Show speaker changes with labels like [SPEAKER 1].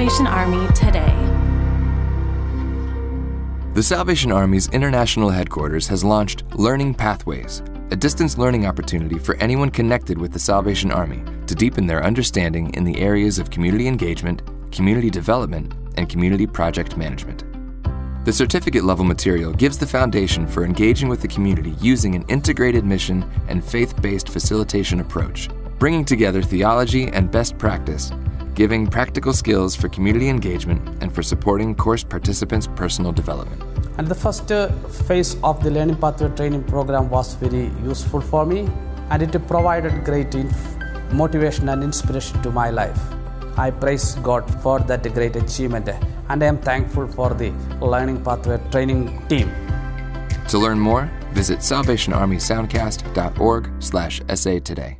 [SPEAKER 1] Salvation Army today.
[SPEAKER 2] The Salvation Army's international headquarters has launched Learning Pathways, a distance learning opportunity for anyone connected with the Salvation Army to deepen their understanding in the areas of community engagement, community development, and community project management. The certificate level material gives the foundation for engaging with the community using an integrated mission and faith based facilitation approach, bringing together theology and best practice, giving practical skills for community engagement and for supporting course participants' personal development.
[SPEAKER 3] And the first uh, phase of the Learning Pathway training program was very useful for me and it provided great inf- motivation and inspiration to my life. I praise God for that great achievement and I am thankful for the Learning Pathway training team.
[SPEAKER 2] To learn more, visit salvationarmysoundcast.org/sa today.